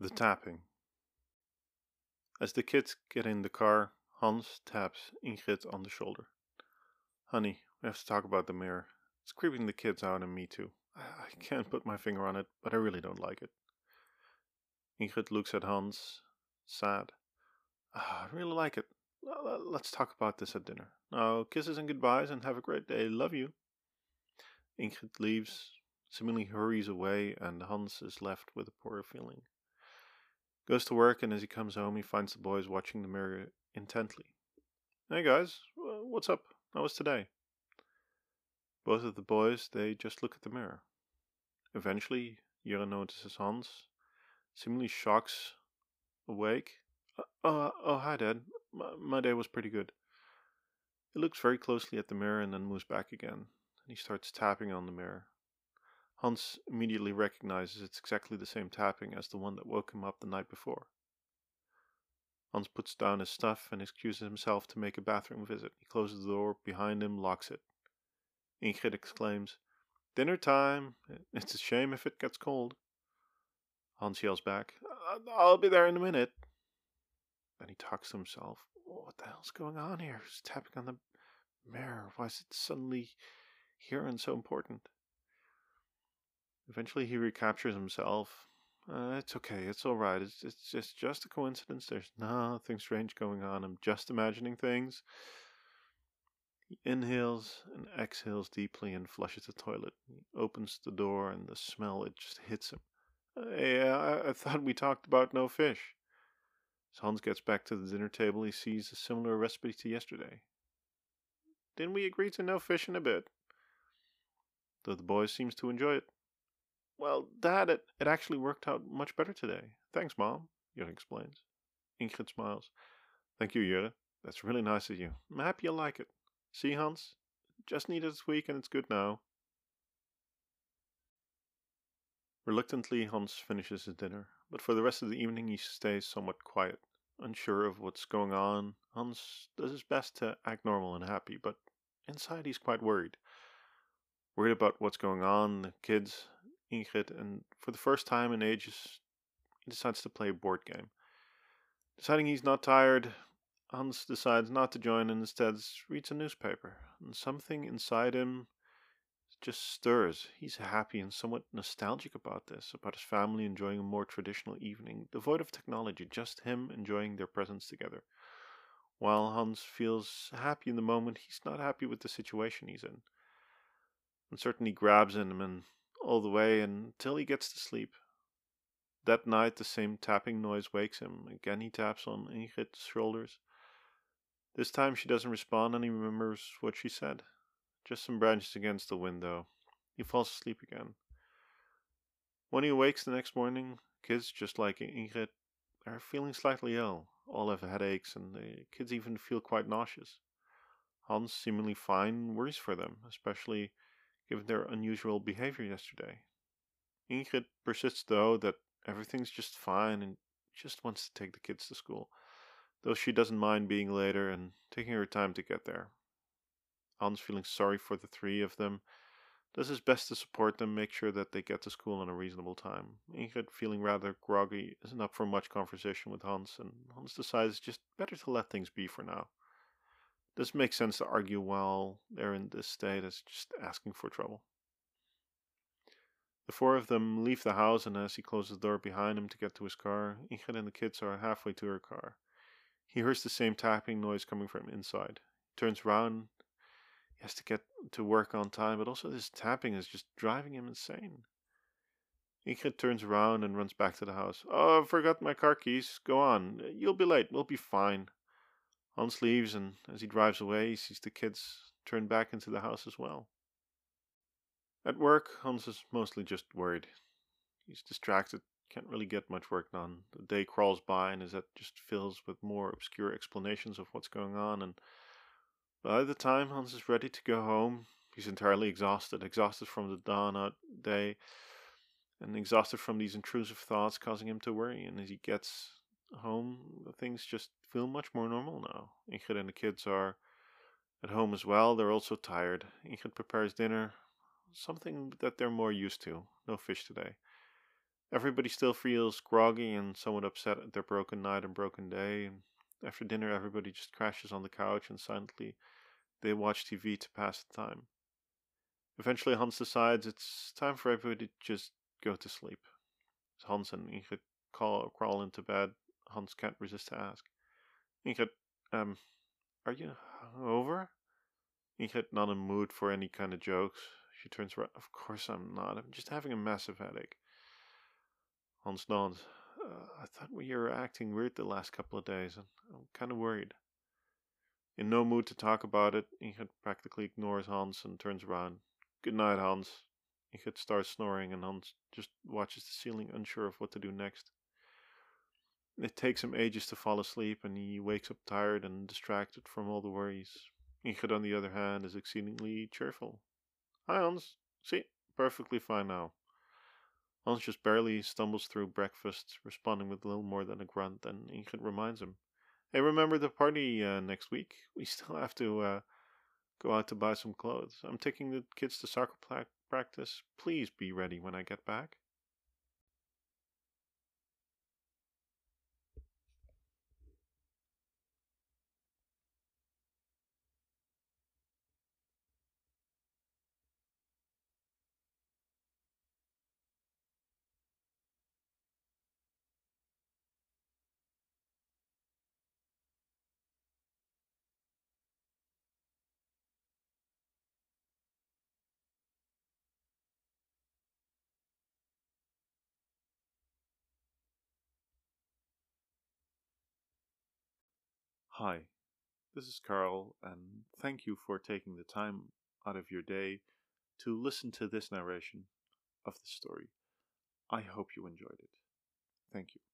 The tapping. As the kids get in the car, Hans taps Ingrid on the shoulder. Honey, we have to talk about the mirror. It's creeping the kids out and me too. I can't put my finger on it, but I really don't like it. Ingrid looks at Hans, sad. "Ah, I really like it. Let's talk about this at dinner. Now, kisses and goodbyes and have a great day. Love you. Ingrid leaves, seemingly hurries away, and Hans is left with a poor feeling. Goes to work, and as he comes home, he finds the boys watching the mirror intently. Hey guys, what's up? How was today? Both of the boys, they just look at the mirror. Eventually, Jure notices Hans, seemingly shocks awake. Oh, oh, hi, Dad. My, my day was pretty good. He looks very closely at the mirror and then moves back again, and he starts tapping on the mirror. Hans immediately recognizes it's exactly the same tapping as the one that woke him up the night before. Hans puts down his stuff and excuses himself to make a bathroom visit. He closes the door behind him, locks it. Ingrid exclaims, Dinner time! It's a shame if it gets cold. Hans yells back, "I- I'll be there in a minute. Then he talks to himself. What the hell's going on here? He's tapping on the mirror. Why is it suddenly here and so important? Eventually, he recaptures himself. Uh, it's okay. It's all right. It's, it's it's just a coincidence. There's nothing strange going on. I'm just imagining things. He inhales and exhales deeply and flushes the toilet. He opens the door and the smell it just hits him. Hey, I, I thought we talked about no fish. As Hans gets back to the dinner table, he sees a similar recipe to yesterday. Didn't we agree to no fish in a bit? Though the boy seems to enjoy it. Well, Dad, it, it actually worked out much better today. Thanks, Mom, Jure explains. Ingrid smiles. Thank you, Jure. That's really nice of you. I'm happy you like it. See, Hans? Just needed a tweak and it's good now. Reluctantly, Hans finishes his dinner, but for the rest of the evening he stays somewhat quiet. Unsure of what's going on, Hans does his best to act normal and happy, but inside he's quite worried. Worried about what's going on, the kids, Ingrid, and for the first time in ages, he decides to play a board game. Deciding he's not tired, Hans decides not to join and instead reads a newspaper. And something inside him just stirs. He's happy and somewhat nostalgic about this, about his family enjoying a more traditional evening, devoid of technology, just him enjoying their presence together. While Hans feels happy in the moment, he's not happy with the situation he's in. Uncertainty grabs him and all the way until he gets to sleep. That night, the same tapping noise wakes him. Again, he taps on Ingrid's shoulders. This time, she doesn't respond and he remembers what she said. Just some branches against the window. He falls asleep again. When he awakes the next morning, kids, just like Ingrid, are feeling slightly ill. All have headaches, and the kids even feel quite nauseous. Hans, seemingly fine, worries for them, especially given their unusual behavior yesterday. Ingrid persists, though, that everything's just fine and just wants to take the kids to school, though she doesn't mind being later and taking her time to get there. Hans, feeling sorry for the three of them, does his best to support them, make sure that they get to school in a reasonable time. Ingrid, feeling rather groggy, isn't up for much conversation with Hans, and Hans decides it's just better to let things be for now. Doesn't make sense to argue while they're in this state, it's just asking for trouble. The four of them leave the house, and as he closes the door behind him to get to his car, Ingrid and the kids are halfway to her car. He hears the same tapping noise coming from inside. He turns around. He has to get to work on time, but also this tapping is just driving him insane. Ingrid turns around and runs back to the house. Oh, I forgot my car keys. Go on. You'll be late. We'll be fine. Hans leaves, and as he drives away, he sees the kids turn back into the house as well. At work, Hans is mostly just worried. He's distracted, can't really get much work done. The day crawls by, and his head just fills with more obscure explanations of what's going on. And by the time Hans is ready to go home, he's entirely exhausted, exhausted from the dawn out day, and exhausted from these intrusive thoughts causing him to worry. And as he gets home, things just feel much more normal now. Ingrid and the kids are at home as well. They're also tired. Ingrid prepares dinner, something that they're more used to. No fish today. Everybody still feels groggy and somewhat upset at their broken night and broken day. After dinner, everybody just crashes on the couch and silently they watch TV to pass the time. Eventually, Hans decides it's time for everybody to just go to sleep. Hans and Ingrid call, crawl into bed, Hans can't resist to ask, Ingrid, um, are you over? Ingrid not in mood for any kind of jokes. She turns around. Of course I'm not. I'm just having a massive headache. Hans nods. Uh, I thought we were acting weird the last couple of days, and I'm kind of worried. In no mood to talk about it, Ingrid practically ignores Hans and turns around. Good night, Hans. Ingrid starts snoring, and Hans just watches the ceiling, unsure of what to do next. It takes him ages to fall asleep, and he wakes up tired and distracted from all the worries. Ingrid, on the other hand, is exceedingly cheerful. Hi, Hans. See, perfectly fine now. Hans just barely stumbles through breakfast, responding with little more than a grunt, and Ingrid reminds him, Hey, remember the party uh, next week? We still have to uh, go out to buy some clothes. I'm taking the kids to soccer practice. Please be ready when I get back. Hi, this is Carl, and thank you for taking the time out of your day to listen to this narration of the story. I hope you enjoyed it. Thank you.